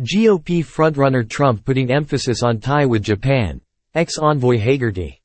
GOP frontrunner Trump putting emphasis on tie with Japan. Ex-envoy Hagerty